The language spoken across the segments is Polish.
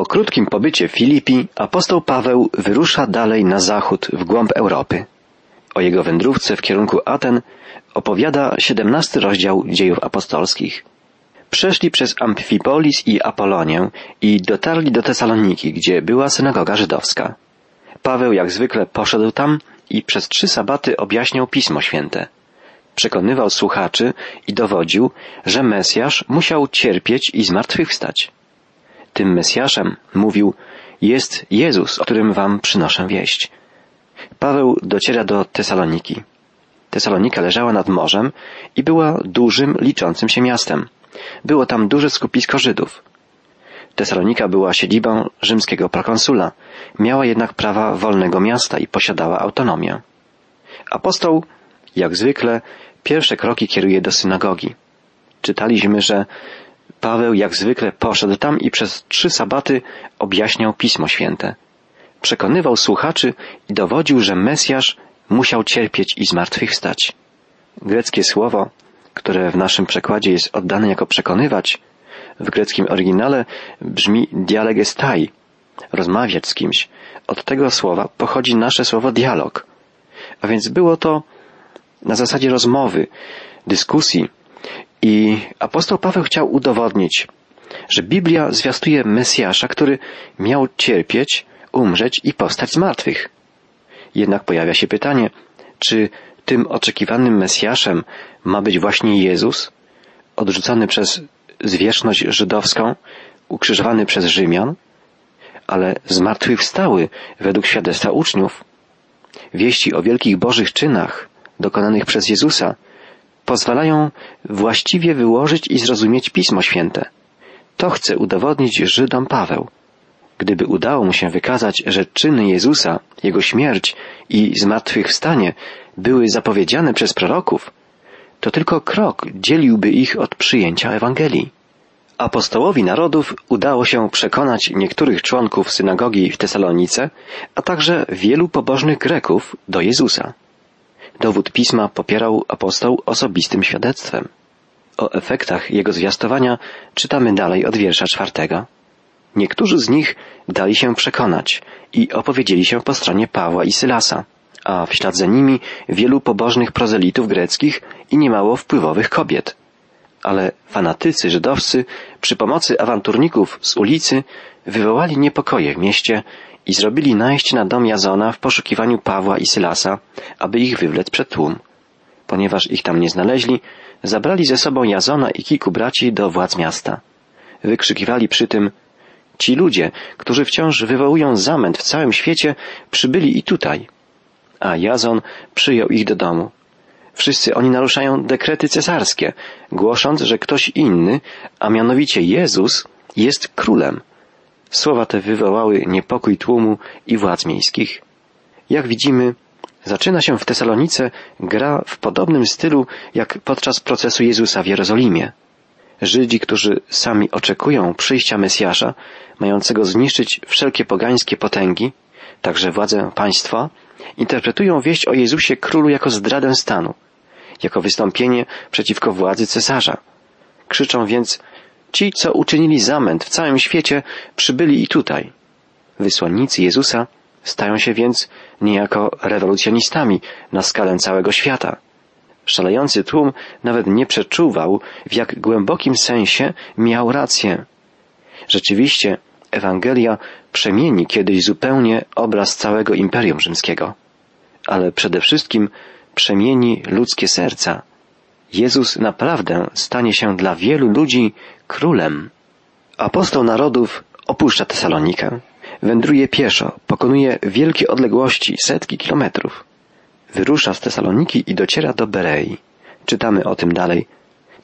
Po krótkim pobycie w Filipi apostoł Paweł wyrusza dalej na zachód w głąb Europy. O jego wędrówce w kierunku Aten opowiada XVII rozdział dziejów apostolskich. Przeszli przez Amfipolis i Apolonię i dotarli do Tesaloniki, gdzie była synagoga żydowska. Paweł jak zwykle poszedł tam i przez trzy sabaty objaśniał Pismo Święte. Przekonywał słuchaczy i dowodził, że Mesjasz musiał cierpieć i zmartwychwstać. Tym Mesjaszem, mówił, jest Jezus, o którym wam przynoszę wieść. Paweł dociera do Tesaloniki. Tesalonika leżała nad morzem i była dużym, liczącym się miastem. Było tam duże skupisko Żydów. Tesalonika była siedzibą rzymskiego prokonsula, miała jednak prawa wolnego miasta i posiadała autonomię. Apostoł, jak zwykle, pierwsze kroki kieruje do synagogi. Czytaliśmy, że Paweł jak zwykle poszedł tam i przez trzy sabaty objaśniał Pismo Święte. Przekonywał słuchaczy i dowodził, że Mesjasz musiał cierpieć i zmartwychwstać. Greckie słowo, które w naszym przekładzie jest oddane jako przekonywać, w greckim oryginale brzmi dialegestai, rozmawiać z kimś. Od tego słowa pochodzi nasze słowo dialog. A więc było to na zasadzie rozmowy, dyskusji. I apostoł Paweł chciał udowodnić, że Biblia zwiastuje Mesjasza, który miał cierpieć, umrzeć i powstać z martwych. Jednak pojawia się pytanie, czy tym oczekiwanym Mesjaszem ma być właśnie Jezus, odrzucony przez zwierzchność żydowską, ukrzyżowany przez Rzymian, ale zmartwychwstały według świadectwa uczniów. Wieści o wielkich bożych czynach dokonanych przez Jezusa pozwalają właściwie wyłożyć i zrozumieć Pismo Święte. To chce udowodnić Żydom Paweł. Gdyby udało mu się wykazać, że czyny Jezusa, Jego śmierć i zmartwychwstanie były zapowiedziane przez proroków, to tylko krok dzieliłby ich od przyjęcia Ewangelii. Apostołowi narodów udało się przekonać niektórych członków synagogi w Tesalonice, a także wielu pobożnych Greków do Jezusa. Dowód pisma popierał apostoł osobistym świadectwem. O efektach jego zwiastowania czytamy dalej od wiersza czwartego. Niektórzy z nich dali się przekonać i opowiedzieli się po stronie Pawła i Sylasa, a w ślad za nimi wielu pobożnych prozelitów greckich i niemało wpływowych kobiet. Ale fanatycy żydowscy przy pomocy awanturników z ulicy wywołali niepokoje w mieście i zrobili najść na dom Jazona w poszukiwaniu Pawła i Sylasa, aby ich wywlec przed tłum. Ponieważ ich tam nie znaleźli, zabrali ze sobą Jazona i kilku braci do władz miasta. Wykrzykiwali przy tym Ci ludzie, którzy wciąż wywołują zamęt w całym świecie, przybyli i tutaj. A Jazon przyjął ich do domu. Wszyscy oni naruszają dekrety cesarskie, głosząc, że ktoś inny, a mianowicie Jezus, jest królem. Słowa te wywołały niepokój tłumu i władz miejskich. Jak widzimy, zaczyna się w Tesalonice gra w podobnym stylu jak podczas procesu Jezusa w Jerozolimie. Żydzi, którzy sami oczekują przyjścia Mesjasza, mającego zniszczyć wszelkie pogańskie potęgi, także władzę państwa, interpretują wieść o Jezusie królu jako zdradę stanu, jako wystąpienie przeciwko władzy cesarza. Krzyczą więc, ci, co uczynili zamęt w całym świecie, przybyli i tutaj. Wysłannicy Jezusa stają się więc niejako rewolucjonistami na skalę całego świata. Szalejący tłum nawet nie przeczuwał, w jak głębokim sensie miał rację. Rzeczywiście, Ewangelia przemieni kiedyś zupełnie obraz całego Imperium Rzymskiego, ale przede wszystkim przemieni ludzkie serca. Jezus naprawdę stanie się dla wielu ludzi królem. Apostoł narodów opuszcza Tesalonikę, wędruje pieszo, pokonuje wielkie odległości, setki kilometrów. Wyrusza z Tesaloniki i dociera do Berei. Czytamy o tym dalej.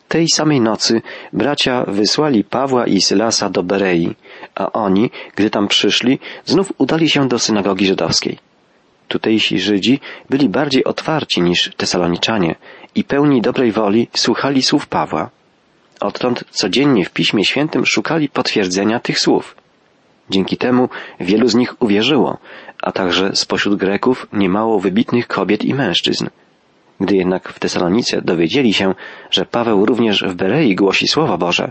Tej samej nocy bracia wysłali Pawła i Sylasa do Berei, a oni, gdy tam przyszli, znów udali się do synagogi żydowskiej. Tutejsi Żydzi byli bardziej otwarci niż Tesaloniczanie i pełni dobrej woli słuchali słów Pawła. Odtąd codziennie w Piśmie Świętym szukali potwierdzenia tych słów. Dzięki temu wielu z nich uwierzyło, a także spośród Greków niemało wybitnych kobiet i mężczyzn. Gdy jednak w Tesalonice dowiedzieli się, że Paweł również w Berei głosi Słowo Boże,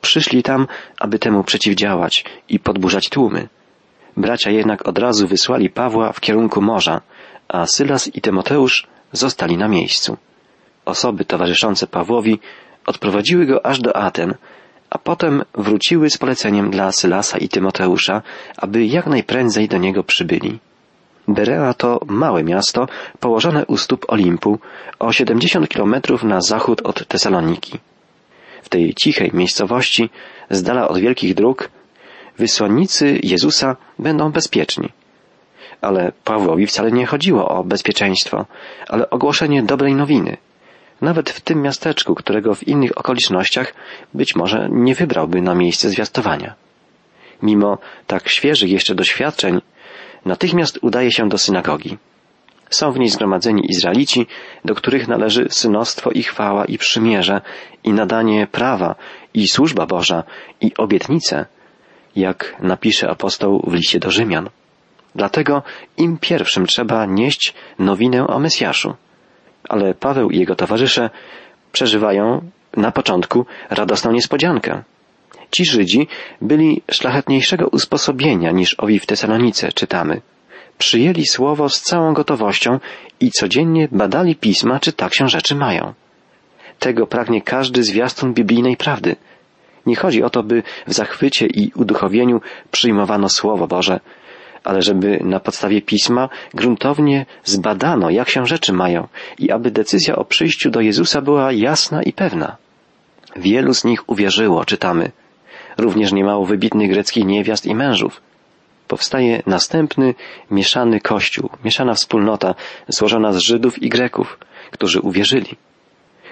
przyszli tam, aby temu przeciwdziałać i podburzać tłumy. Bracia jednak od razu wysłali Pawła w kierunku morza, a Sylas i Tymoteusz zostali na miejscu. Osoby towarzyszące Pawłowi odprowadziły go aż do Aten, a potem wróciły z poleceniem dla Sylasa i Tymoteusza, aby jak najprędzej do niego przybyli. Berea to małe miasto położone u stóp Olimpu, o 70 kilometrów na zachód od Tesaloniki. W tej cichej miejscowości, z dala od wielkich dróg, wysłannicy Jezusa będą bezpieczni. Ale Pawłowi wcale nie chodziło o bezpieczeństwo, ale o głoszenie dobrej nowiny. Nawet w tym miasteczku, którego w innych okolicznościach być może nie wybrałby na miejsce zwiastowania. Mimo tak świeżych jeszcze doświadczeń, natychmiast udaje się do synagogi. Są w niej zgromadzeni Izraelici, do których należy synostwo i chwała i przymierze i nadanie prawa i służba Boża i obietnice, jak napisze apostoł w liście do Rzymian. Dlatego im pierwszym trzeba nieść nowinę o Mesjaszu. Ale Paweł i jego towarzysze przeżywają na początku radosną niespodziankę. Ci Żydzi byli szlachetniejszego usposobienia niż owi w Tesalonice, czytamy. Przyjęli słowo z całą gotowością i codziennie badali pisma, czy tak się rzeczy mają. Tego pragnie każdy zwiastun biblijnej prawdy. Nie chodzi o to, by w zachwycie i uduchowieniu przyjmowano Słowo Boże, ale żeby na podstawie pisma gruntownie zbadano, jak się rzeczy mają i aby decyzja o przyjściu do Jezusa była jasna i pewna. Wielu z nich uwierzyło, czytamy również niemało wybitnych greckich niewiast i mężów. Powstaje następny mieszany kościół, mieszana wspólnota złożona z Żydów i Greków, którzy uwierzyli.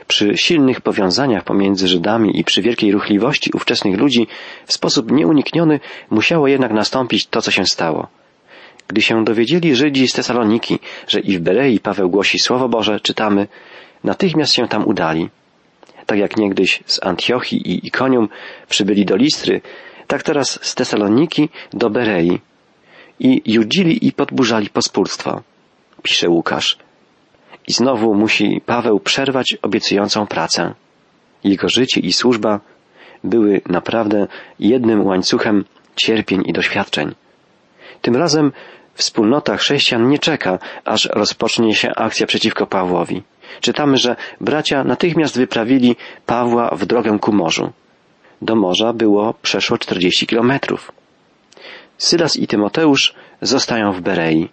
Przy silnych powiązaniach pomiędzy Żydami i przy wielkiej ruchliwości ówczesnych ludzi w sposób nieunikniony musiało jednak nastąpić to, co się stało. Gdy się dowiedzieli Żydzi z Tesaloniki, że i w Berei Paweł głosi Słowo Boże, czytamy, natychmiast się tam udali tak jak niegdyś z Antiochii i Ikonium przybyli do Listry, tak teraz z Tesaloniki do Berei i judzili i podburzali pospólstwo, pisze Łukasz. I znowu musi Paweł przerwać obiecującą pracę. Jego życie i służba były naprawdę jednym łańcuchem cierpień i doświadczeń. Tym razem wspólnota chrześcijan nie czeka, aż rozpocznie się akcja przeciwko Pawłowi czytamy, że bracia natychmiast wyprawili Pawła w drogę ku morzu. Do morza było przeszło 40 kilometrów. Sylas i Tymoteusz zostają w Berei,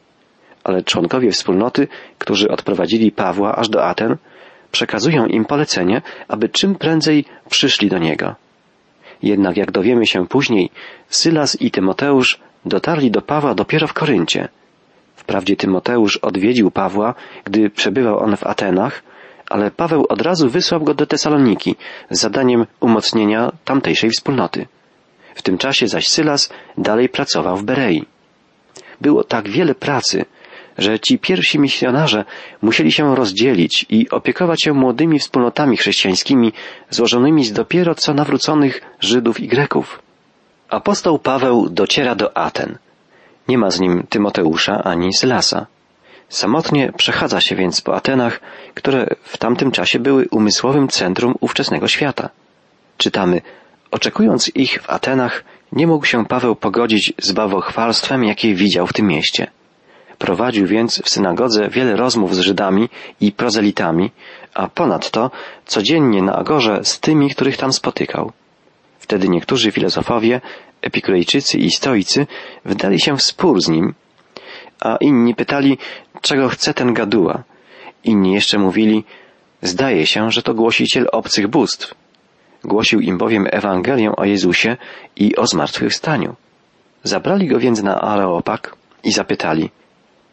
ale członkowie wspólnoty, którzy odprowadzili Pawła aż do Aten, przekazują im polecenie, aby czym prędzej przyszli do niego. Jednak jak dowiemy się później, Sylas i Tymoteusz dotarli do Pawła dopiero w Koryncie – Wprawdzie Tymoteusz odwiedził Pawła, gdy przebywał on w Atenach, ale Paweł od razu wysłał go do Tesaloniki z zadaniem umocnienia tamtejszej wspólnoty. W tym czasie zaś Sylas dalej pracował w Berei. Było tak wiele pracy, że ci pierwsi misjonarze musieli się rozdzielić i opiekować się młodymi wspólnotami chrześcijańskimi złożonymi z dopiero co nawróconych Żydów i Greków. Apostoł Paweł dociera do Aten – nie ma z nim Tymoteusza ani Sylasa. Samotnie przechadza się więc po Atenach, które w tamtym czasie były umysłowym centrum ówczesnego świata. Czytamy, oczekując ich w Atenach, nie mógł się Paweł pogodzić z bałwochwalstwem, jakie widział w tym mieście. Prowadził więc w synagodze wiele rozmów z Żydami i prozelitami, a ponadto codziennie na agorze z tymi, których tam spotykał. Wtedy niektórzy filozofowie Epikurejczycy i stoicy wdali się w spór z nim, a inni pytali, czego chce ten gaduła. Inni jeszcze mówili, zdaje się, że to głosiciel obcych bóstw. Głosił im bowiem Ewangelię o Jezusie i o zmartwychwstaniu. Zabrali go więc na Areopag i zapytali,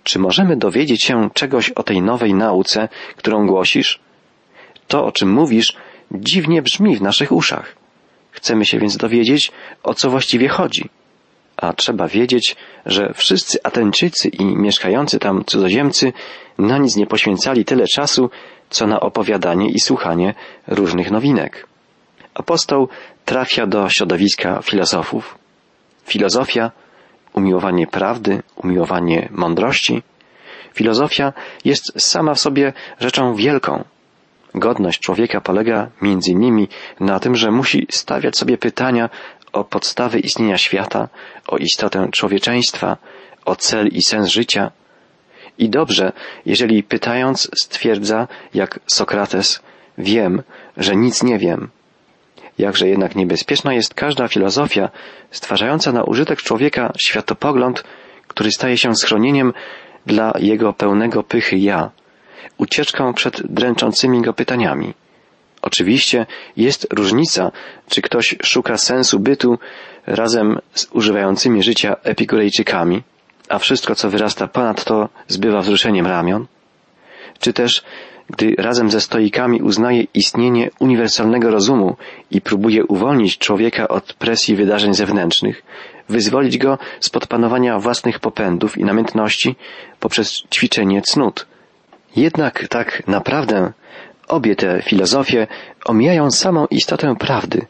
czy możemy dowiedzieć się czegoś o tej nowej nauce, którą głosisz? To, o czym mówisz, dziwnie brzmi w naszych uszach. Chcemy się więc dowiedzieć, o co właściwie chodzi. A trzeba wiedzieć, że wszyscy Ateńczycy i mieszkający tam cudzoziemcy na nic nie poświęcali tyle czasu, co na opowiadanie i słuchanie różnych nowinek. Apostoł trafia do środowiska filozofów. Filozofia, umiłowanie prawdy, umiłowanie mądrości. Filozofia jest sama w sobie rzeczą wielką. Godność człowieka polega między innymi na tym, że musi stawiać sobie pytania o podstawy istnienia świata, o istotę człowieczeństwa, o cel i sens życia. I dobrze, jeżeli pytając stwierdza, jak Sokrates, wiem, że nic nie wiem. Jakże jednak niebezpieczna jest każda filozofia stwarzająca na użytek człowieka światopogląd, który staje się schronieniem dla jego pełnego pychy ja, ucieczką przed dręczącymi go pytaniami. Oczywiście jest różnica, czy ktoś szuka sensu bytu razem z używającymi życia epikurejczykami, a wszystko, co wyrasta ponad to, zbywa wzruszeniem ramion, czy też gdy razem ze stoikami uznaje istnienie uniwersalnego rozumu i próbuje uwolnić człowieka od presji wydarzeń zewnętrznych, wyzwolić go spod panowania własnych popędów i namiętności poprzez ćwiczenie cnót. Jednak tak naprawdę obie te filozofie omijają samą istotę prawdy,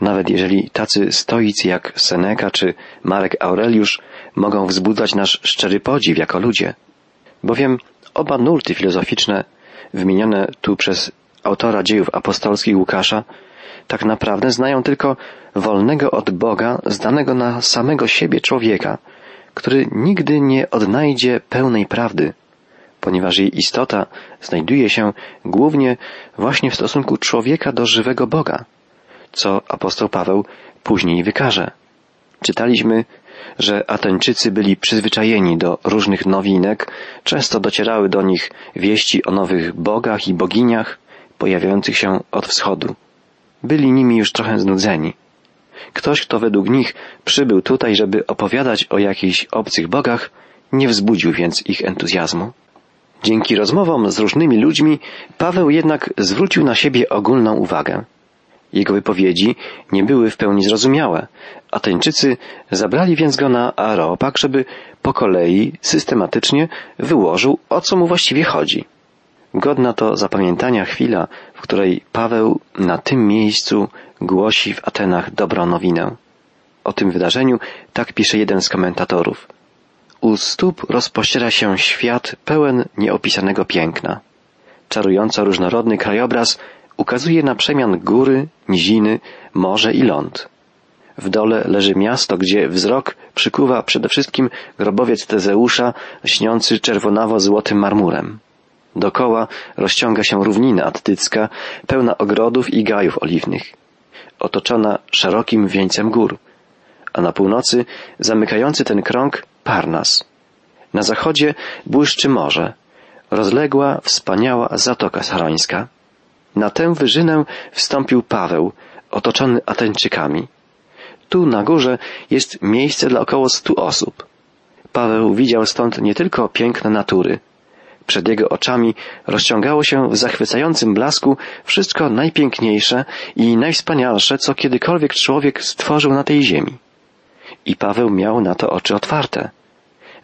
nawet jeżeli tacy stoicy jak Seneca czy Marek Aureliusz mogą wzbudzać nasz szczery podziw jako ludzie. Bowiem oba nurty filozoficzne wymienione tu przez autora dziejów apostolskich Łukasza, tak naprawdę znają tylko wolnego od Boga, zdanego na samego siebie człowieka, który nigdy nie odnajdzie pełnej prawdy, ponieważ jej istota znajduje się głównie właśnie w stosunku człowieka do żywego Boga, co apostoł Paweł później wykaże. Czytaliśmy że Ateńczycy byli przyzwyczajeni do różnych nowinek, często docierały do nich wieści o nowych bogach i boginiach pojawiających się od wschodu. Byli nimi już trochę znudzeni. Ktoś, kto według nich przybył tutaj, żeby opowiadać o jakichś obcych bogach, nie wzbudził więc ich entuzjazmu. Dzięki rozmowom z różnymi ludźmi Paweł jednak zwrócił na siebie ogólną uwagę. Jego wypowiedzi nie były w pełni zrozumiałe. Ateńczycy zabrali więc go na Areopag, żeby po kolei systematycznie wyłożył, o co mu właściwie chodzi. Godna to zapamiętania chwila, w której Paweł na tym miejscu głosi w Atenach dobrą nowinę. O tym wydarzeniu tak pisze jeden z komentatorów. U stóp rozpościera się świat pełen nieopisanego piękna. Czarująco różnorodny krajobraz ukazuje na przemian góry, niziny, morze i ląd. W dole leży miasto, gdzie wzrok przykuwa przede wszystkim grobowiec Tezeusza, śniący czerwonawo-złotym marmurem. Dokoła rozciąga się równina attycka, pełna ogrodów i gajów oliwnych, otoczona szerokim wieńcem gór, a na północy zamykający ten krąg Parnas. Na zachodzie błyszczy morze, rozległa, wspaniała Zatoka Sarańska, na tę wyżynę wstąpił Paweł, otoczony Ateńczykami. Tu na górze jest miejsce dla około stu osób. Paweł widział stąd nie tylko piękne natury. Przed jego oczami rozciągało się w zachwycającym blasku wszystko najpiękniejsze i najwspanialsze, co kiedykolwiek człowiek stworzył na tej ziemi. I Paweł miał na to oczy otwarte.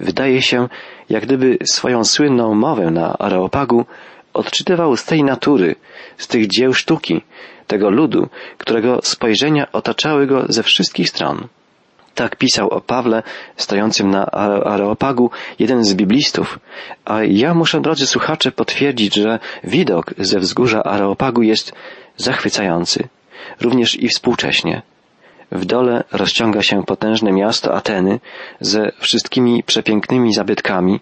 Wydaje się, jak gdyby swoją słynną mowę na Areopagu odczytywał z tej natury, z tych dzieł sztuki, tego ludu, którego spojrzenia otaczały go ze wszystkich stron. Tak pisał o Pawle stojącym na Areopagu jeden z biblistów, a ja muszę, drodzy słuchacze, potwierdzić, że widok ze wzgórza Areopagu jest zachwycający, również i współcześnie. W dole rozciąga się potężne miasto Ateny ze wszystkimi przepięknymi zabytkami,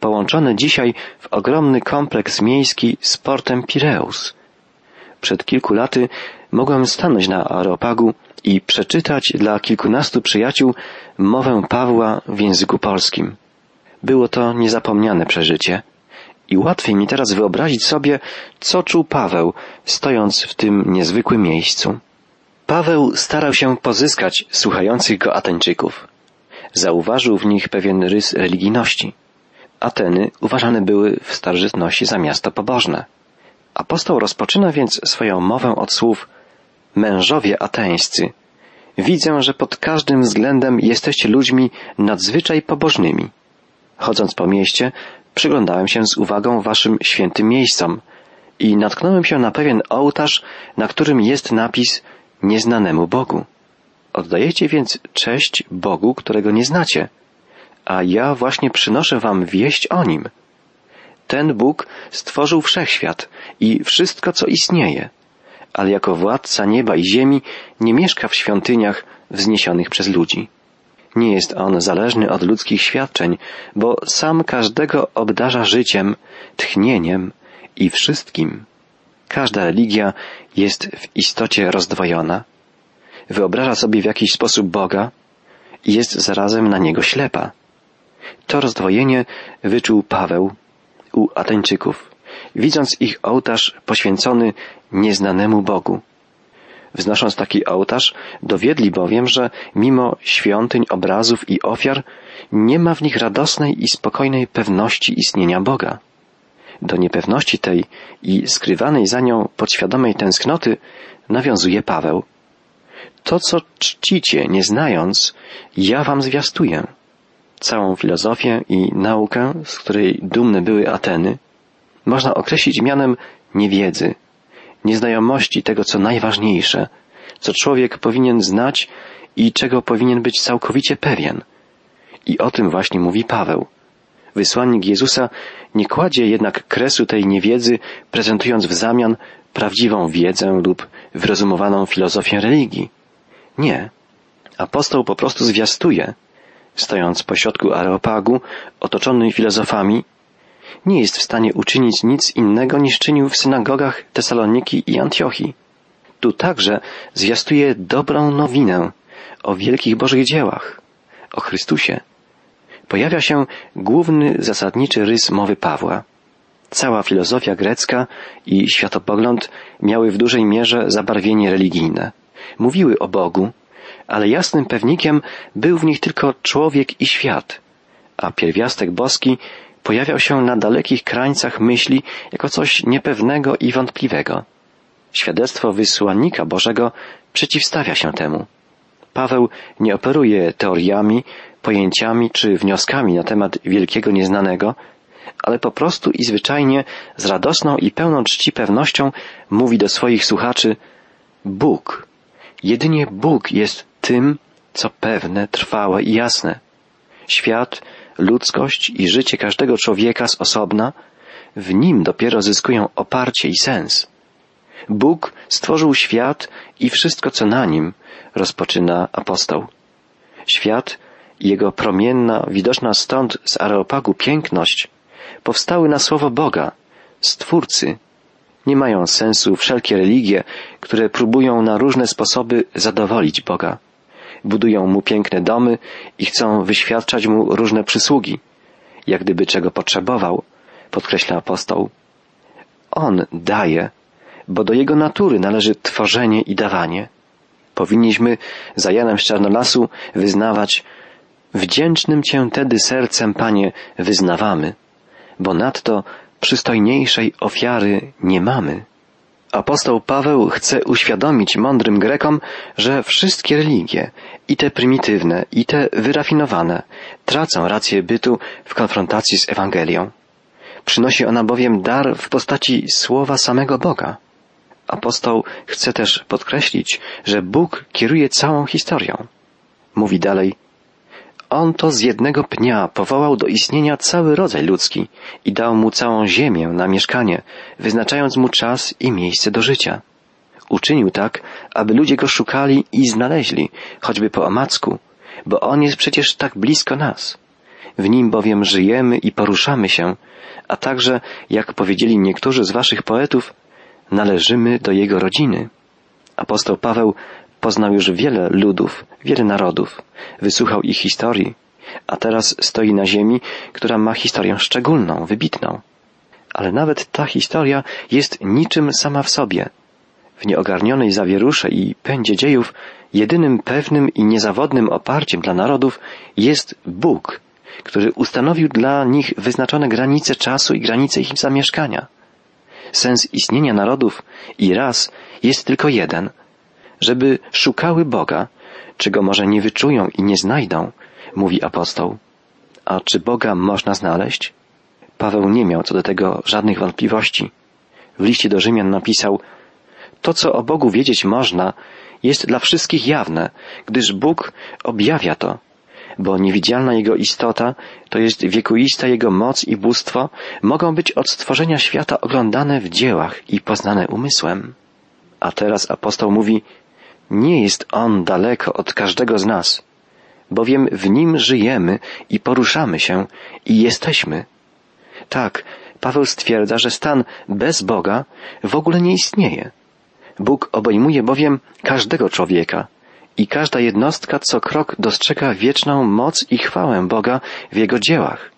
połączone dzisiaj w ogromny kompleks miejski z portem Pireus. Przed kilku laty mogłem stanąć na Areopagu i przeczytać dla kilkunastu przyjaciół mowę Pawła w języku polskim. Było to niezapomniane przeżycie i łatwiej mi teraz wyobrazić sobie, co czuł Paweł, stojąc w tym niezwykłym miejscu. Paweł starał się pozyskać słuchających go Ateńczyków. Zauważył w nich pewien rys religijności. Ateny uważane były w starożytności za miasto pobożne. Apostoł rozpoczyna więc swoją mowę od słów Mężowie ateńscy, widzę, że pod każdym względem jesteście ludźmi nadzwyczaj pobożnymi. Chodząc po mieście, przyglądałem się z uwagą waszym świętym miejscom i natknąłem się na pewien ołtarz, na którym jest napis nieznanemu Bogu. Oddajecie więc cześć Bogu, którego nie znacie – a ja właśnie przynoszę wam wieść o nim. Ten Bóg stworzył wszechświat i wszystko, co istnieje, ale jako władca nieba i ziemi nie mieszka w świątyniach wzniesionych przez ludzi. Nie jest on zależny od ludzkich świadczeń, bo sam każdego obdarza życiem, tchnieniem i wszystkim. Każda religia jest w istocie rozdwojona. Wyobraża sobie w jakiś sposób Boga i jest zarazem na niego ślepa. To rozdwojenie wyczuł Paweł u Ateńczyków, widząc ich ołtarz poświęcony nieznanemu Bogu. Wznosząc taki ołtarz, dowiedli bowiem, że mimo świątyń, obrazów i ofiar, nie ma w nich radosnej i spokojnej pewności istnienia Boga. Do niepewności tej i skrywanej za nią podświadomej tęsknoty nawiązuje Paweł. To, co czcicie, nie znając, ja wam zwiastuję. Całą filozofię i naukę, z której dumne były Ateny, można określić mianem niewiedzy, nieznajomości tego, co najważniejsze, co człowiek powinien znać i czego powinien być całkowicie pewien. I o tym właśnie mówi Paweł. Wysłannik Jezusa nie kładzie jednak kresu tej niewiedzy, prezentując w zamian prawdziwą wiedzę lub wyrozumowaną filozofię religii. Nie. Apostoł po prostu zwiastuje, stojąc pośrodku Areopagu, otoczony filozofami, nie jest w stanie uczynić nic innego niż czynił w synagogach Tesaloniki i Antiochii. Tu także zwiastuje dobrą nowinę o wielkich Bożych dziełach, o Chrystusie. Pojawia się główny zasadniczy rys mowy Pawła. Cała filozofia grecka i światopogląd miały w dużej mierze zabarwienie religijne. Mówiły o Bogu, ale jasnym pewnikiem był w nich tylko człowiek i świat, a pierwiastek boski pojawiał się na dalekich krańcach myśli jako coś niepewnego i wątpliwego. Świadectwo wysłannika Bożego przeciwstawia się temu. Paweł nie operuje teoriami, pojęciami czy wnioskami na temat wielkiego nieznanego, ale po prostu i zwyczajnie z radosną i pełną czci pewnością mówi do swoich słuchaczy Bóg. Jedynie Bóg jest tym, co pewne, trwałe i jasne. Świat ludzkość i życie każdego człowieka z osobna, w nim dopiero zyskują oparcie i sens. Bóg stworzył świat i wszystko, co na nim, rozpoczyna apostoł. Świat jego promienna, widoczna stąd z areopagu piękność powstały na słowo Boga, Stwórcy. Nie mają sensu wszelkie religie, które próbują na różne sposoby zadowolić Boga budują mu piękne domy i chcą wyświadczać mu różne przysługi, jak gdyby czego potrzebował, podkreśla apostoł. On daje, bo do jego natury należy tworzenie i dawanie. Powinniśmy za Janem z Czarnolasu wyznawać Wdzięcznym Cię tedy sercem, Panie, wyznawamy, bo nadto przystojniejszej ofiary nie mamy. Apostoł Paweł chce uświadomić mądrym Grekom, że wszystkie religie, i te prymitywne, i te wyrafinowane, tracą rację bytu w konfrontacji z Ewangelią. Przynosi ona bowiem dar w postaci słowa samego Boga. Apostoł chce też podkreślić, że Bóg kieruje całą historią. Mówi dalej, on to z jednego pnia powołał do istnienia cały rodzaj ludzki i dał mu całą ziemię na mieszkanie, wyznaczając mu czas i miejsce do życia. Uczynił tak, aby ludzie go szukali i znaleźli, choćby po omacku, bo on jest przecież tak blisko nas. W nim bowiem żyjemy i poruszamy się, a także, jak powiedzieli niektórzy z waszych poetów, należymy do jego rodziny. Apostoł Paweł Poznał już wiele ludów, wiele narodów, wysłuchał ich historii, a teraz stoi na ziemi, która ma historię szczególną, wybitną. Ale nawet ta historia jest niczym sama w sobie. W nieogarnionej zawierusze i pędzie dziejów jedynym pewnym i niezawodnym oparciem dla narodów jest Bóg, który ustanowił dla nich wyznaczone granice czasu i granice ich zamieszkania. Sens istnienia narodów i ras jest tylko jeden – żeby szukały Boga, czego może nie wyczują i nie znajdą, mówi apostoł. A czy Boga można znaleźć? Paweł nie miał co do tego żadnych wątpliwości. W liście do Rzymian napisał, to co o Bogu wiedzieć można, jest dla wszystkich jawne, gdyż Bóg objawia to, bo niewidzialna Jego istota, to jest wiekuista Jego moc i bóstwo, mogą być od stworzenia świata oglądane w dziełach i poznane umysłem. A teraz apostoł mówi, nie jest On daleko od każdego z nas, bowiem w Nim żyjemy i poruszamy się i jesteśmy. Tak, Paweł stwierdza, że stan bez Boga w ogóle nie istnieje. Bóg obejmuje bowiem każdego człowieka i każda jednostka co krok dostrzega wieczną moc i chwałę Boga w jego dziełach.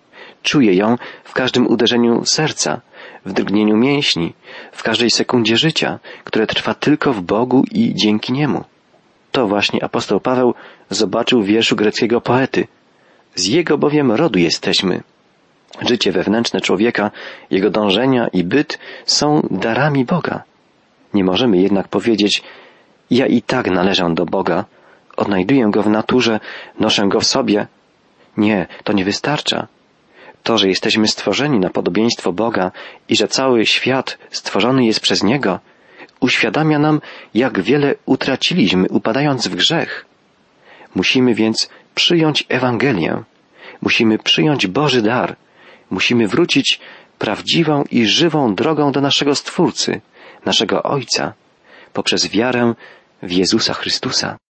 Czuje ją w każdym uderzeniu serca, w drgnieniu mięśni, w każdej sekundzie życia, które trwa tylko w Bogu i dzięki Niemu. To właśnie apostoł Paweł zobaczył w wierszu greckiego poety. Z jego bowiem rodu jesteśmy. Życie wewnętrzne człowieka, jego dążenia i byt są darami Boga. Nie możemy jednak powiedzieć, ja i tak należę do Boga, odnajduję Go w naturze, noszę Go w sobie. Nie, to nie wystarcza. To, że jesteśmy stworzeni na podobieństwo Boga i że cały świat stworzony jest przez Niego, uświadamia nam, jak wiele utraciliśmy upadając w grzech. Musimy więc przyjąć Ewangelię. Musimy przyjąć Boży dar. Musimy wrócić prawdziwą i żywą drogą do naszego Stwórcy, naszego Ojca, poprzez wiarę w Jezusa Chrystusa.